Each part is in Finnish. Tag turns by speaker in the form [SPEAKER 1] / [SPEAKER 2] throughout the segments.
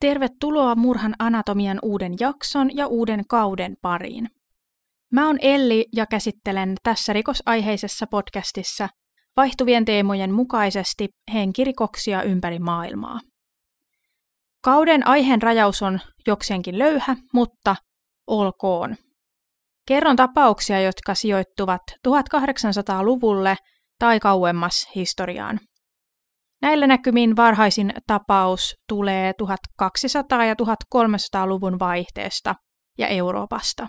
[SPEAKER 1] Tervetuloa Murhan anatomian uuden jakson ja uuden kauden pariin. Mä oon Elli ja käsittelen tässä rikosaiheisessa podcastissa vaihtuvien teemojen mukaisesti henkirikoksia ympäri maailmaa. Kauden aiheen rajaus on jokseenkin löyhä, mutta olkoon. Kerron tapauksia, jotka sijoittuvat 1800-luvulle tai kauemmas historiaan. Näillä näkymin varhaisin tapaus tulee 1200- ja 1300-luvun vaihteesta ja Euroopasta.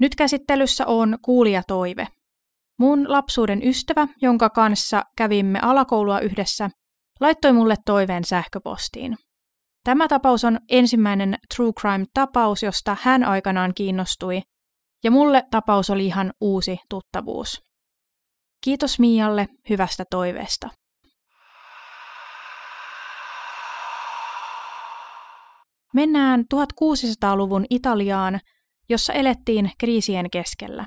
[SPEAKER 1] Nyt käsittelyssä on kuulijatoive. Mun lapsuuden ystävä, jonka kanssa kävimme alakoulua yhdessä, laittoi mulle toiveen sähköpostiin. Tämä tapaus on ensimmäinen true crime-tapaus, josta hän aikanaan kiinnostui, ja mulle tapaus oli ihan uusi tuttavuus. Kiitos Mialle hyvästä toiveesta. Mennään 1600-luvun Italiaan, jossa elettiin kriisien keskellä.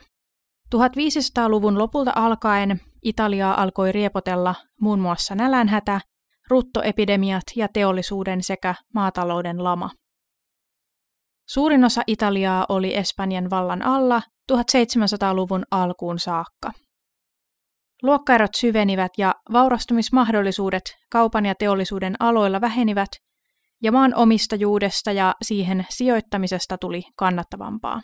[SPEAKER 1] 1500-luvun lopulta alkaen Italiaa alkoi riepotella muun muassa nälänhätä, ruttoepidemiat ja teollisuuden sekä maatalouden lama. Suurin osa Italiaa oli Espanjan vallan alla 1700-luvun alkuun saakka. Luokkaerot syvenivät ja vaurastumismahdollisuudet kaupan ja teollisuuden aloilla vähenivät, ja maan omistajuudesta ja siihen sijoittamisesta tuli kannattavampaa.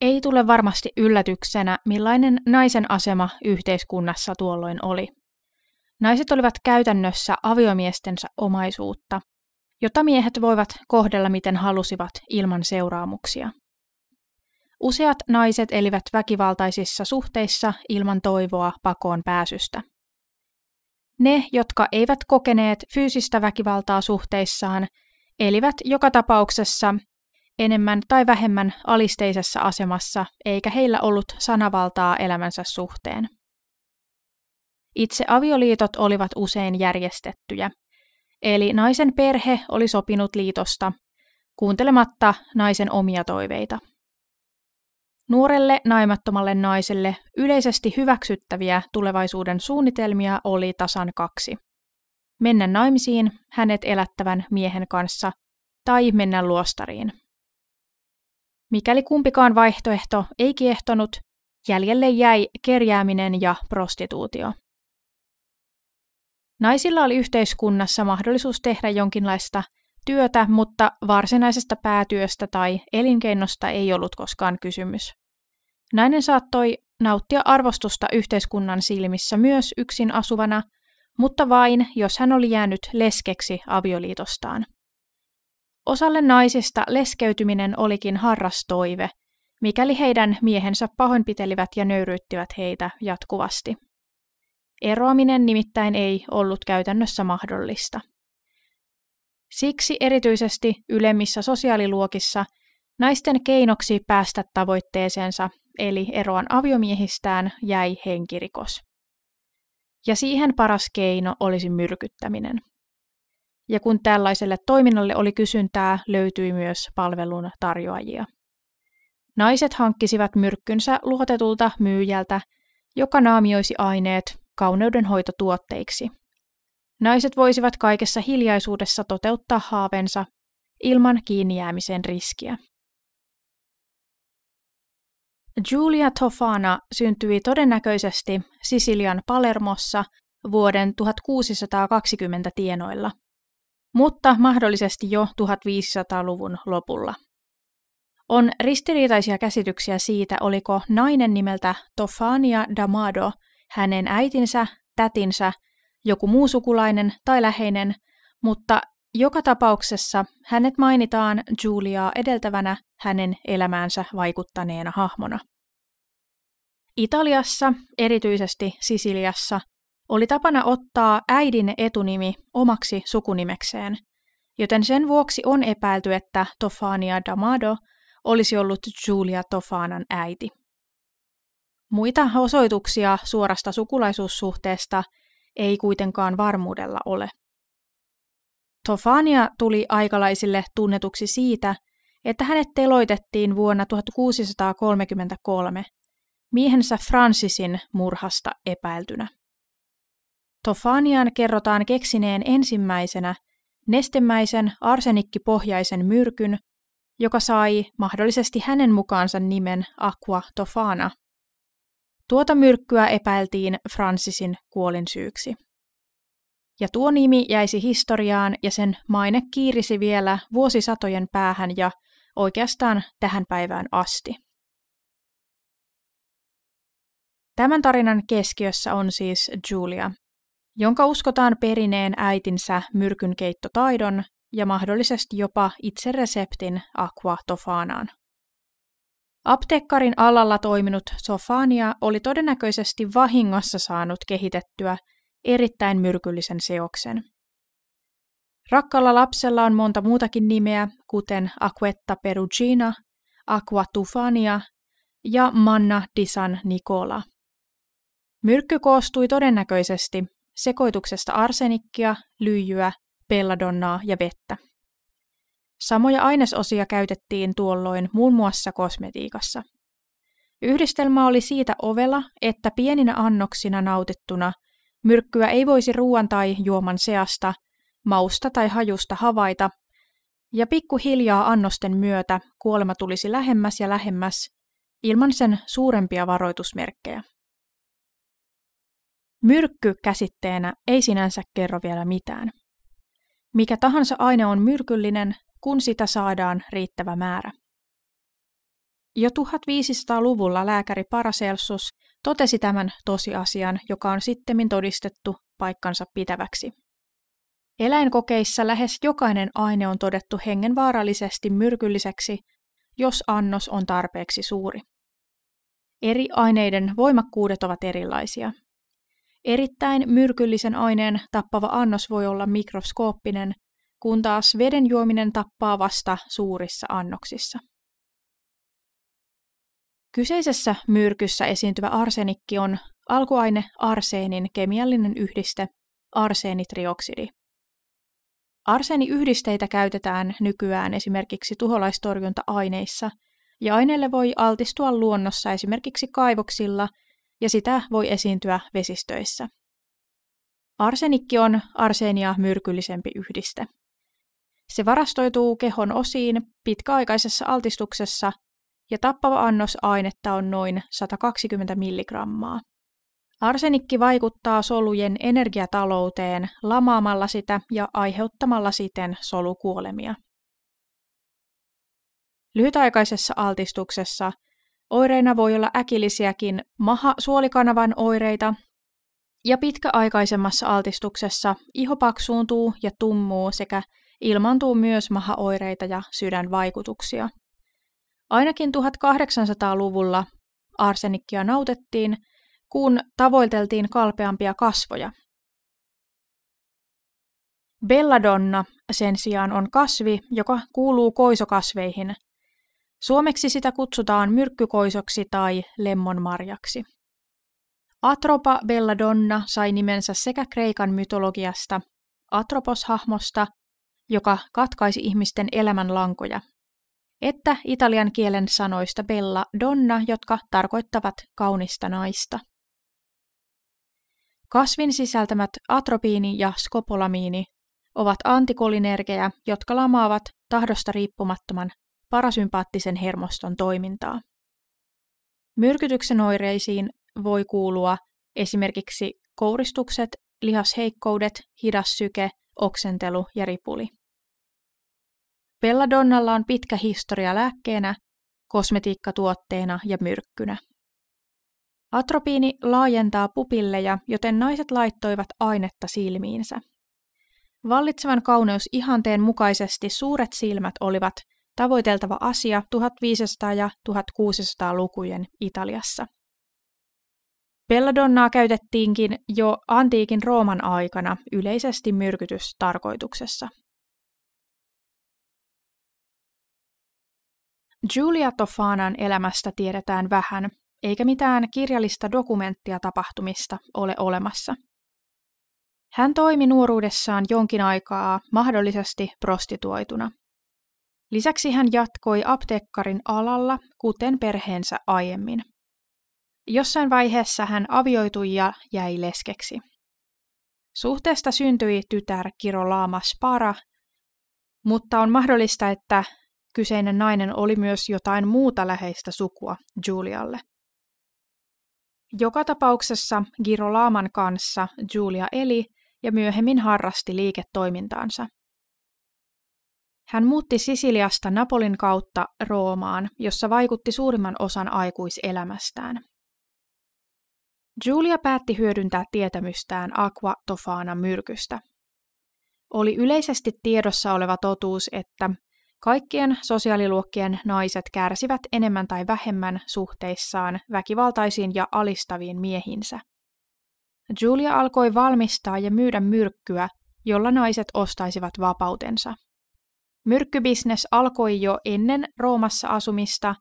[SPEAKER 1] Ei tule varmasti yllätyksenä, millainen naisen asema yhteiskunnassa tuolloin oli. Naiset olivat käytännössä aviomiestensä omaisuutta, jota miehet voivat kohdella miten halusivat ilman seuraamuksia. Useat naiset elivät väkivaltaisissa suhteissa ilman toivoa pakoon pääsystä. Ne, jotka eivät kokeneet fyysistä väkivaltaa suhteissaan, elivät joka tapauksessa enemmän tai vähemmän alisteisessa asemassa, eikä heillä ollut sanavaltaa elämänsä suhteen. Itse avioliitot olivat usein järjestettyjä, eli naisen perhe oli sopinut liitosta, kuuntelematta naisen omia toiveita. Nuorelle naimattomalle naiselle yleisesti hyväksyttäviä tulevaisuuden suunnitelmia oli tasan kaksi. Mennä naimisiin hänet elättävän miehen kanssa tai mennä luostariin. Mikäli kumpikaan vaihtoehto ei kiehtonut, jäljelle jäi kerjääminen ja prostituutio. Naisilla oli yhteiskunnassa mahdollisuus tehdä jonkinlaista työtä, mutta varsinaisesta päätyöstä tai elinkeinosta ei ollut koskaan kysymys. Nainen saattoi nauttia arvostusta yhteiskunnan silmissä myös yksin asuvana, mutta vain, jos hän oli jäänyt leskeksi avioliitostaan. Osalle naisista leskeytyminen olikin harras toive, mikäli heidän miehensä pahoinpitelivät ja nöyryyttivät heitä jatkuvasti. Eroaminen nimittäin ei ollut käytännössä mahdollista. Siksi erityisesti ylemmissä sosiaaliluokissa naisten keinoksi päästä tavoitteeseensa, eli eroan aviomiehistään, jäi henkirikos. Ja siihen paras keino olisi myrkyttäminen. Ja kun tällaiselle toiminnalle oli kysyntää, löytyi myös palvelun tarjoajia. Naiset hankkisivat myrkkynsä luotetulta myyjältä, joka naamioisi aineet kauneudenhoitotuotteiksi. Naiset voisivat kaikessa hiljaisuudessa toteuttaa haavensa ilman kiinnijäämisen riskiä. Giulia Tofana syntyi todennäköisesti Sisilian Palermossa vuoden 1620 tienoilla, mutta mahdollisesti jo 1500-luvun lopulla. On ristiriitaisia käsityksiä siitä, oliko nainen nimeltä Tofania Damado hänen äitinsä, tätinsä, joku muu sukulainen tai läheinen, mutta joka tapauksessa hänet mainitaan Juliaa edeltävänä hänen elämäänsä vaikuttaneena hahmona. Italiassa, erityisesti Sisiliassa, oli tapana ottaa äidin etunimi omaksi sukunimekseen, joten sen vuoksi on epäilty, että Tofania Damado olisi ollut Giulia Tofanan äiti. Muita osoituksia suorasta sukulaisuussuhteesta ei kuitenkaan varmuudella ole. Tofania tuli aikalaisille tunnetuksi siitä, että hänet teloitettiin vuonna 1633 miehensä Francisin murhasta epäiltynä. Tofanian kerrotaan keksineen ensimmäisenä nestemäisen arsenikkipohjaisen myrkyn, joka sai mahdollisesti hänen mukaansa nimen Aqua Tofana. Tuota myrkkyä epäiltiin Francisin kuolinsyyksi. Ja tuo nimi jäisi historiaan ja sen maine kiirisi vielä vuosisatojen päähän ja oikeastaan tähän päivään asti. Tämän tarinan keskiössä on siis Julia, jonka uskotaan perineen äitinsä myrkynkeittotaidon ja mahdollisesti jopa itse reseptin aqua tofanaan. Apteekkarin alalla toiminut Sofania oli todennäköisesti vahingossa saanut kehitettyä erittäin myrkyllisen seoksen. Rakkalla lapsella on monta muutakin nimeä, kuten Aquetta perugina, Aqua tufania ja Manna di San Nicola. Myrkky koostui todennäköisesti sekoituksesta arsenikkia, lyijyä, belladonnaa ja vettä. Samoja ainesosia käytettiin tuolloin muun muassa kosmetiikassa. Yhdistelmä oli siitä ovella, että pieninä annoksina nautittuna myrkkyä ei voisi ruoan tai juoman seasta, mausta tai hajusta havaita, ja pikkuhiljaa annosten myötä kuolema tulisi lähemmäs ja lähemmäs ilman sen suurempia varoitusmerkkejä. Myrkky käsitteenä ei sinänsä kerro vielä mitään. Mikä tahansa aine on myrkyllinen, kun sitä saadaan riittävä määrä. Jo 1500-luvulla lääkäri Paracelsus totesi tämän tosiasian, joka on sittemmin todistettu paikkansa pitäväksi. Eläinkokeissa lähes jokainen aine on todettu hengenvaarallisesti myrkylliseksi, jos annos on tarpeeksi suuri. Eri aineiden voimakkuudet ovat erilaisia. Erittäin myrkyllisen aineen tappava annos voi olla mikroskooppinen, kun taas veden juominen tappaa vasta suurissa annoksissa. Kyseisessä myrkyssä esiintyvä arsenikki on alkuaine arseenin kemiallinen yhdiste arseenitrioksidi. Arseeniyhdisteitä käytetään nykyään esimerkiksi tuholaistorjunta-aineissa, ja aineelle voi altistua luonnossa esimerkiksi kaivoksilla ja sitä voi esiintyä vesistöissä. Arsenikki on arseenia myrkyllisempi yhdiste. Se varastoituu kehon osiin pitkäaikaisessa altistuksessa ja tappava annos ainetta on noin 120 milligrammaa. Arsenikki vaikuttaa solujen energiatalouteen lamaamalla sitä ja aiheuttamalla siten solukuolemia. Lyhytaikaisessa altistuksessa Oireina voi olla äkillisiäkin maha-suolikanavan oireita, ja pitkäaikaisemmassa altistuksessa iho paksuuntuu ja tummuu sekä ilmaantuu myös mahaoireita ja sydänvaikutuksia. Ainakin 1800-luvulla arsenikkia nautettiin, kun tavoiteltiin kalpeampia kasvoja. Belladonna sen sijaan on kasvi, joka kuuluu koisokasveihin – Suomeksi sitä kutsutaan myrkkykoisoksi tai lemmonmarjaksi. Atropa belladonna sai nimensä sekä Kreikan mytologiasta, Atropos-hahmosta, joka katkaisi ihmisten elämänlankoja, että italian kielen sanoista bella donna, jotka tarkoittavat kaunista naista. Kasvin sisältämät atropiini ja skopolamiini ovat antikolinergejä, jotka lamaavat tahdosta riippumattoman parasympaattisen hermoston toimintaa. Myrkytyksen oireisiin voi kuulua esimerkiksi kouristukset, lihasheikkoudet, hidas syke, oksentelu ja ripuli. Belladonnalla on pitkä historia lääkkeenä kosmetiikkatuotteena ja myrkkynä. Atropiini laajentaa pupilleja, joten naiset laittoivat ainetta silmiinsä. Vallitsevan kauneusihanteen mukaisesti suuret silmät olivat tavoiteltava asia 1500- ja 1600-lukujen Italiassa. Belladonnaa käytettiinkin jo antiikin Rooman aikana yleisesti myrkytystarkoituksessa. Giulia Tofanan elämästä tiedetään vähän, eikä mitään kirjallista dokumenttia tapahtumista ole olemassa. Hän toimi nuoruudessaan jonkin aikaa mahdollisesti prostituoituna. Lisäksi hän jatkoi apteekkarin alalla, kuten perheensä aiemmin. Jossain vaiheessa hän avioitui ja jäi leskeksi. Suhteesta syntyi tytär Kirolama Spara, mutta on mahdollista, että kyseinen nainen oli myös jotain muuta läheistä sukua Julialle. Joka tapauksessa Girolaman kanssa Julia eli ja myöhemmin harrasti liiketoimintaansa. Hän muutti Sisiliasta Napolin kautta Roomaan, jossa vaikutti suurimman osan aikuiselämästään. Julia päätti hyödyntää tietämystään Aqua Tofana myrkystä. Oli yleisesti tiedossa oleva totuus, että kaikkien sosiaaliluokkien naiset kärsivät enemmän tai vähemmän suhteissaan väkivaltaisiin ja alistaviin miehinsä. Julia alkoi valmistaa ja myydä myrkkyä, jolla naiset ostaisivat vapautensa. Myrkkybisnes alkoi jo ennen Roomassa asumista,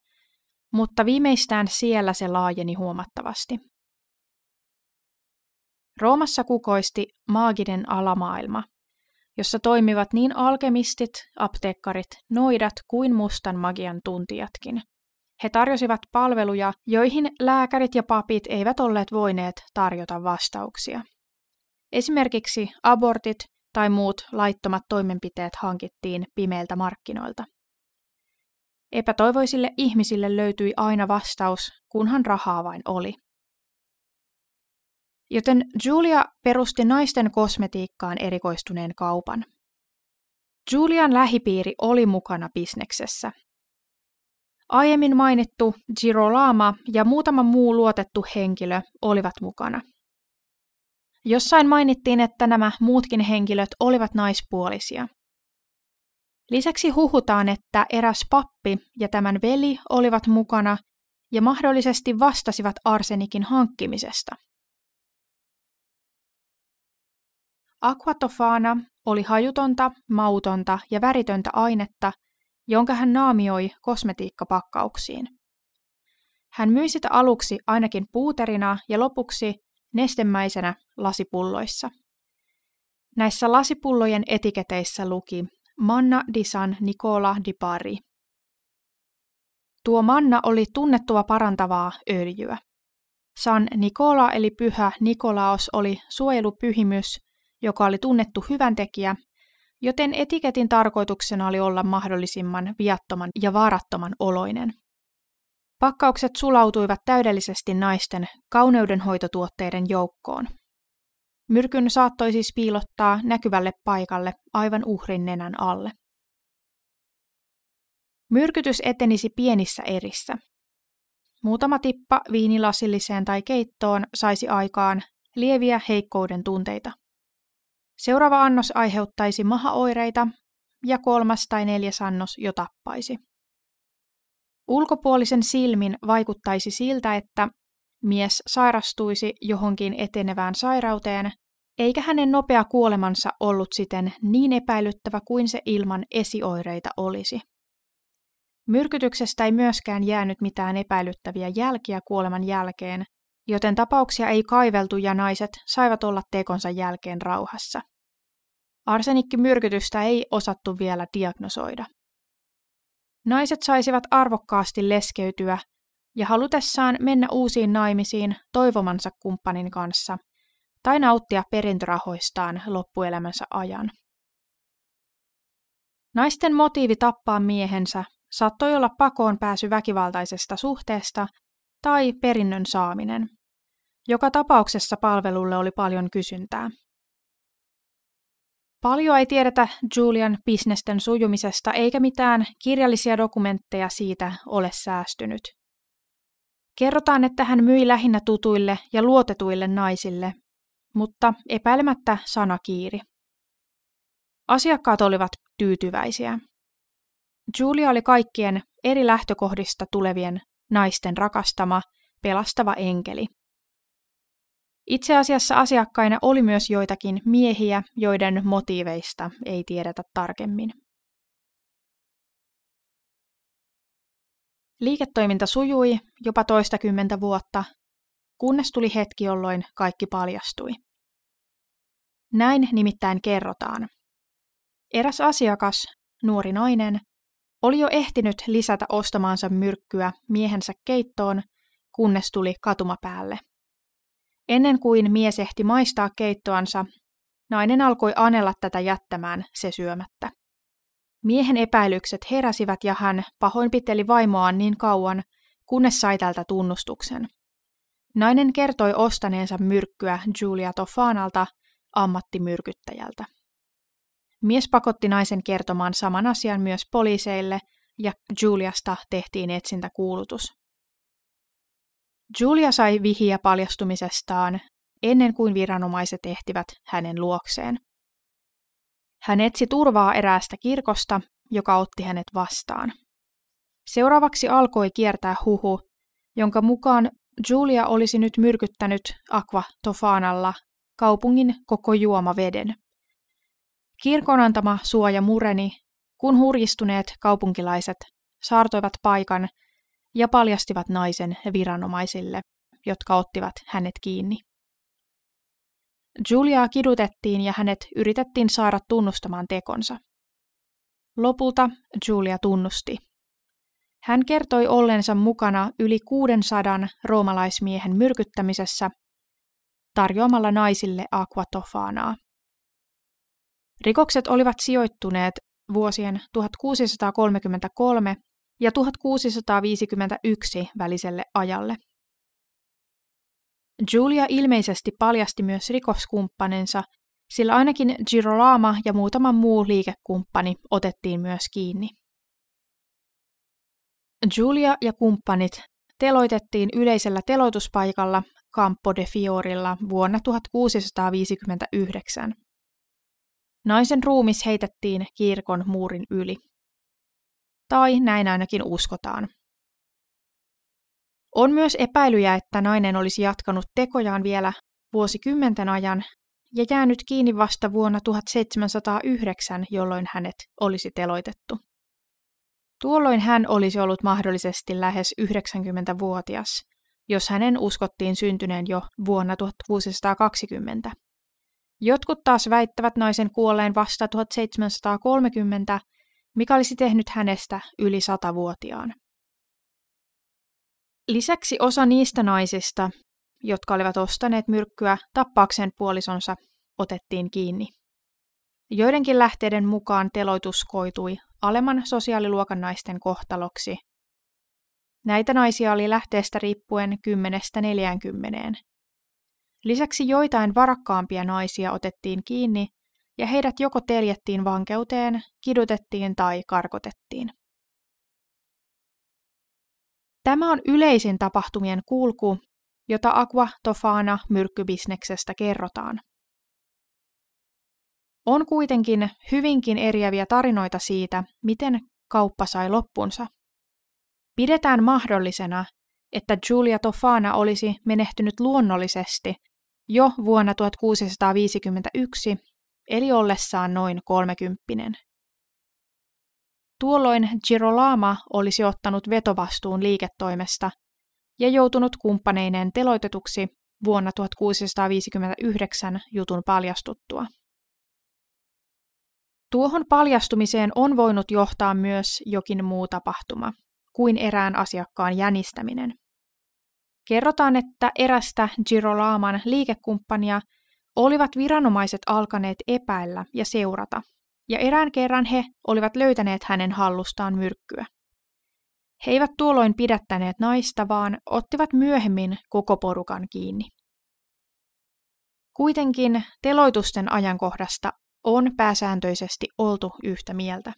[SPEAKER 1] mutta viimeistään siellä se laajeni huomattavasti. Roomassa kukoisti maaginen alamaailma, jossa toimivat niin alkemistit, apteekkarit, noidat kuin mustan magian tuntijatkin. He tarjosivat palveluja, joihin lääkärit ja papit eivät olleet voineet tarjota vastauksia. Esimerkiksi abortit tai muut laittomat toimenpiteet hankittiin pimeiltä markkinoilta. Epätoivoisille ihmisille löytyi aina vastaus, kunhan rahaa vain oli. Joten Julia perusti naisten kosmetiikkaan erikoistuneen kaupan. Julian lähipiiri oli mukana bisneksessä. Aiemmin mainittu Girolama ja muutama muu luotettu henkilö olivat mukana. Jossain mainittiin, että nämä muutkin henkilöt olivat naispuolisia. Lisäksi huhutaan, että eräs pappi ja tämän veli olivat mukana ja mahdollisesti vastasivat arsenikin hankkimisesta. Aquatofana oli hajutonta, mautonta ja väritöntä ainetta, jonka hän naamioi kosmetiikkapakkauksiin. Hän myi sitä aluksi ainakin puuterina ja lopuksi nestemäisenä lasipulloissa. Näissä lasipullojen etiketeissä luki Manna di San Nicola di Pari. Tuo manna oli tunnettua parantavaa öljyä. San Nicola eli pyhä Nikolaos oli suojelupyhimys, joka oli tunnettu hyväntekijä, joten etiketin tarkoituksena oli olla mahdollisimman viattoman ja vaarattoman oloinen. Pakkaukset sulautuivat täydellisesti naisten kauneudenhoitotuotteiden joukkoon. Myrkyn saattoi siis piilottaa näkyvälle paikalle aivan uhrin nenän alle. Myrkytys etenisi pienissä erissä. Muutama tippa viinilasilliseen tai keittoon saisi aikaan lieviä heikkouden tunteita. Seuraava annos aiheuttaisi mahaoireita ja kolmas tai neljäs annos jo tappaisi. Ulkopuolisen silmin vaikuttaisi siltä, että mies sairastuisi johonkin etenevään sairauteen, eikä hänen nopea kuolemansa ollut siten niin epäilyttävä kuin se ilman esioireita olisi. Myrkytyksestä ei myöskään jäänyt mitään epäilyttäviä jälkiä kuoleman jälkeen, joten tapauksia ei kaiveltu ja naiset saivat olla tekonsa jälkeen rauhassa. Arsenikkimyrkytystä ei osattu vielä diagnosoida. Naiset saisivat arvokkaasti leskeytyä ja halutessaan mennä uusiin naimisiin toivomansa kumppanin kanssa tai nauttia perintörahoistaan loppuelämänsä ajan. Naisten motiivi tappaa miehensä saattoi olla pakoon pääsy väkivaltaisesta suhteesta tai perinnön saaminen. Joka tapauksessa palvelulle oli paljon kysyntää. Paljon ei tiedetä Julian bisnesten sujumisesta eikä mitään kirjallisia dokumentteja siitä ole säästynyt. Kerrotaan, että hän myi lähinnä tutuille ja luotetuille naisille, mutta epäilemättä sana kiiri. Asiakkaat olivat tyytyväisiä. Julia oli kaikkien eri lähtökohdista tulevien naisten rakastama, pelastava enkeli. Itse asiassa asiakkaina oli myös joitakin miehiä, joiden motiiveista ei tiedetä tarkemmin. Liiketoiminta sujui jopa toistakymmentä vuotta, kunnes tuli hetki, jolloin kaikki paljastui. Näin nimittäin kerrotaan. Eräs asiakas, nuori nainen, oli jo ehtinyt lisätä ostamaansa myrkkyä miehensä keittoon, kunnes tuli katumapäälle. Ennen kuin mies ehti maistaa keittoansa, nainen alkoi anella tätä jättämään se syömättä. Miehen epäilykset heräsivät ja hän pahoinpiteli vaimoaan niin kauan, kunnes sai tältä tunnustuksen. Nainen kertoi ostaneensa myrkkyä Julia Tofanalta, ammattimyrkyttäjältä. Mies pakotti naisen kertomaan saman asian myös poliiseille ja Juliasta tehtiin etsintäkuulutus. Julia sai vihiä paljastumisestaan ennen kuin viranomaiset ehtivät hänen luokseen. Hän etsi turvaa eräästä kirkosta, joka otti hänet vastaan. Seuraavaksi alkoi kiertää huhu, jonka mukaan Julia olisi nyt myrkyttänyt Aqua Tofanalla kaupungin koko juomaveden. Kirkon antama suoja mureni, kun hurjistuneet kaupunkilaiset saartoivat paikan ja paljastivat naisen viranomaisille, jotka ottivat hänet kiinni. Juliaa kidutettiin ja hänet yritettiin saada tunnustamaan tekonsa. Lopulta Julia tunnusti. Hän kertoi ollensa mukana yli 600 roomalaismiehen myrkyttämisessä tarjoamalla naisille aquatofanaa. Rikokset olivat sijoittuneet vuosien 1633 ja 1651 väliselle ajalle. Julia ilmeisesti paljasti myös rikoskumppaninsa, sillä ainakin Girolama ja muutama muu liikekumppani otettiin myös kiinni. Julia ja kumppanit teloitettiin yleisellä teloituspaikalla Campo de Fiorilla vuonna 1659. Naisen ruumis heitettiin kirkon muurin yli. Tai näin ainakin uskotaan. On myös epäilyjä, että nainen olisi jatkanut tekojaan vielä vuosikymmenten ajan ja jäänyt kiinni vasta vuonna 1709, jolloin hänet olisi teloitettu. Tuolloin hän olisi ollut mahdollisesti lähes 90-vuotias, jos hänen uskottiin syntyneen jo vuonna 1620. Jotkut taas väittävät naisen kuolleen vasta 1730, mikä olisi tehnyt hänestä yli satavuotiaan. Lisäksi osa niistä naisista, jotka olivat ostaneet myrkkyä tappaakseen puolisonsa, otettiin kiinni. Joidenkin lähteiden mukaan teloitus koitui alemman sosiaaliluokan naisten kohtaloksi. Näitä naisia oli lähteestä riippuen 10-40. Lisäksi joitain varakkaampia naisia otettiin kiinni ja heidät joko teljettiin vankeuteen, kidutettiin tai karkotettiin. Tämä on yleisin tapahtumien kulku, jota Aqua Tofana myrkkybisneksestä kerrotaan. On kuitenkin hyvinkin eriäviä tarinoita siitä, miten kauppa sai loppunsa. Pidetään mahdollisena, että Giulia Tofana olisi menehtynyt luonnollisesti jo vuonna 1651, eli ollessaan noin kolmekymppinen. Tuolloin Girolama olisi ottanut vetovastuun liiketoimesta ja joutunut kumppaneineen teloitetuksi vuonna 1659 jutun paljastuttua. Tuohon paljastumiseen on voinut johtaa myös jokin muu tapahtuma kuin erään asiakkaan jänistäminen. Kerrotaan, että erästä Girolaman liikekumppania olivat viranomaiset alkaneet epäillä ja seurata, ja erään kerran he olivat löytäneet hänen hallustaan myrkkyä. He eivät tuolloin pidättäneet naista, vaan ottivat myöhemmin koko porukan kiinni. Kuitenkin teloitusten ajankohdasta on pääsääntöisesti oltu yhtä mieltä.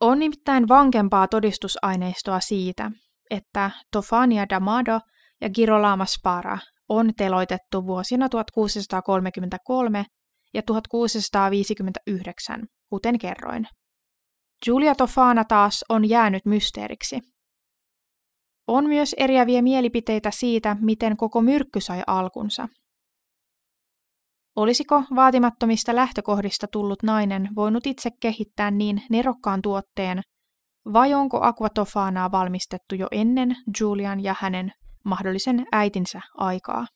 [SPEAKER 1] On nimittäin vankempaa todistusaineistoa siitä, että Tofania Damado ja Girolama Spara on teloitettu vuosina 1633 ja 1659, kuten kerroin. Giulia Tofana taas on jäänyt mysteeriksi. On myös eriäviä mielipiteitä siitä, miten koko myrkky sai alkunsa. Olisiko vaatimattomista lähtökohdista tullut nainen voinut itse kehittää niin nerokkaan tuotteen, vai onko aquatofanaa valmistettu jo ennen Julian ja hänen mahdollisen äitinsä aikaa?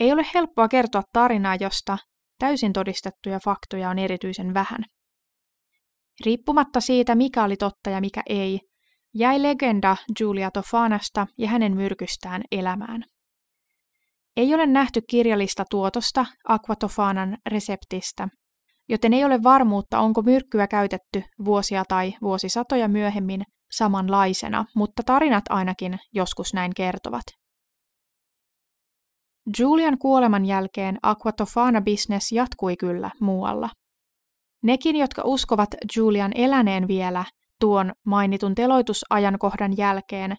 [SPEAKER 1] Ei ole helppoa kertoa tarinaa, josta täysin todistettuja faktoja on erityisen vähän. Riippumatta siitä, mikä oli totta ja mikä ei, jäi legenda Julia Tofanasta ja hänen myrkystään elämään. Ei ole nähty kirjallista tuotosta Aquatofanan reseptistä, joten ei ole varmuutta, onko myrkkyä käytetty vuosia tai vuosisatoja myöhemmin samanlaisena, mutta tarinat ainakin joskus näin kertovat. Julian kuoleman jälkeen Aquatofana-business jatkui kyllä muualla. Nekin, jotka uskovat Julian eläneen vielä tuon mainitun teloitusajankohdan jälkeen,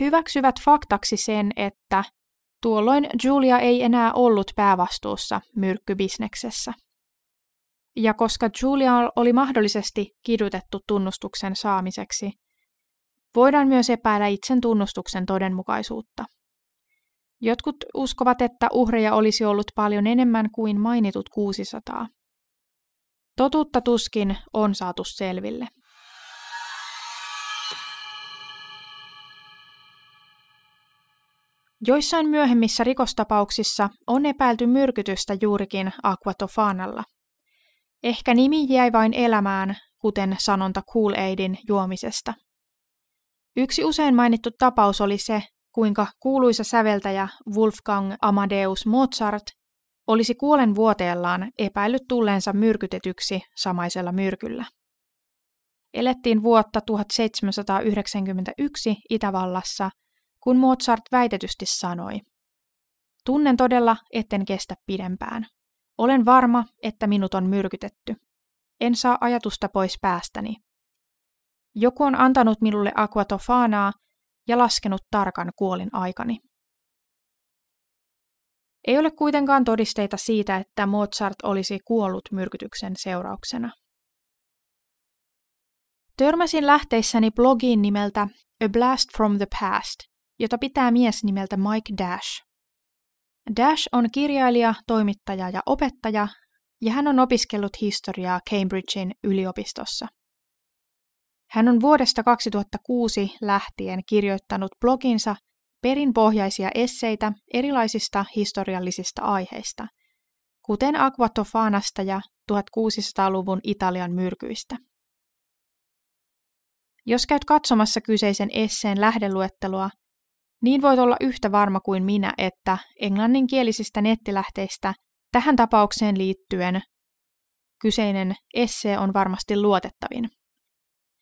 [SPEAKER 1] hyväksyvät faktaksi sen, että tuolloin Julia ei enää ollut päävastuussa myrkkybisneksessä. Ja koska Julia oli mahdollisesti kidutettu tunnustuksen saamiseksi, voidaan myös epäillä itsen tunnustuksen todenmukaisuutta. Jotkut uskovat, että uhreja olisi ollut paljon enemmän kuin mainitut 600. Totuutta tuskin on saatu selville. Joissain myöhemmissä rikostapauksissa on epäilty myrkytystä juurikin aquatofanalla. Ehkä nimi jäi vain elämään, kuten sanonta Kool-Aidin juomisesta. Yksi usein mainittu tapaus oli se, kuinka kuuluisa säveltäjä Wolfgang Amadeus Mozart olisi kuolen vuoteellaan epäillyt tulleensa myrkytetyksi samaisella myrkyllä. Elettiin vuotta 1791 Itävallassa, kun Mozart väitetysti sanoi, Tunnen todella, etten kestä pidempään. Olen varma, että minut on myrkytetty. En saa ajatusta pois päästäni. Joku on antanut minulle aquatofanaa ja laskenut tarkan kuolin aikani. Ei ole kuitenkaan todisteita siitä, että Mozart olisi kuollut myrkytyksen seurauksena. Törmäsin lähteissäni blogiin nimeltä A Blast from the Past, jota pitää mies nimeltä Mike Dash. Dash on kirjailija, toimittaja ja opettaja, ja hän on opiskellut historiaa Cambridgein yliopistossa. Hän on vuodesta 2006 lähtien kirjoittanut bloginsa perinpohjaisia esseitä erilaisista historiallisista aiheista, kuten Aquatofanasta ja 1600-luvun Italian myrkyistä. Jos käyt katsomassa kyseisen esseen lähdeluettelua, niin voit olla yhtä varma kuin minä, että englanninkielisistä nettilähteistä tähän tapaukseen liittyen kyseinen essee on varmasti luotettavin.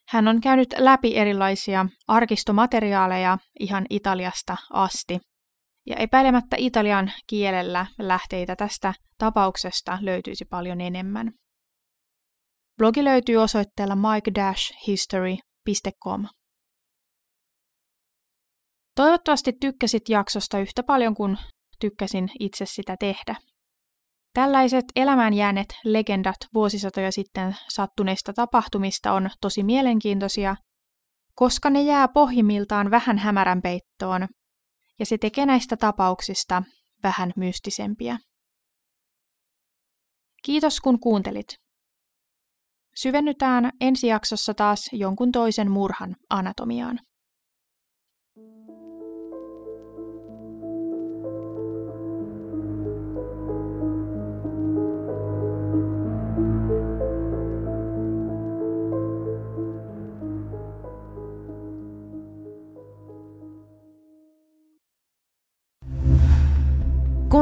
[SPEAKER 1] Hän on käynyt läpi erilaisia arkistomateriaaleja ihan Italiasta asti. Ja epäilemättä italian kielellä lähteitä tästä tapauksesta löytyisi paljon enemmän. Blogi löytyy osoitteella mike-history.com. Toivottavasti tykkäsit jaksosta yhtä paljon kuin tykkäsin itse sitä tehdä. Tällaiset elämään jääneet legendat vuosisatoja sitten sattuneista tapahtumista on tosi mielenkiintoisia, koska ne jää pohjimmiltaan vähän hämärän peittoon, ja se tekee näistä tapauksista vähän mystisempiä. Kiitos kun kuuntelit. Syvennytään ensi jaksossa taas jonkun toisen murhan anatomiaan.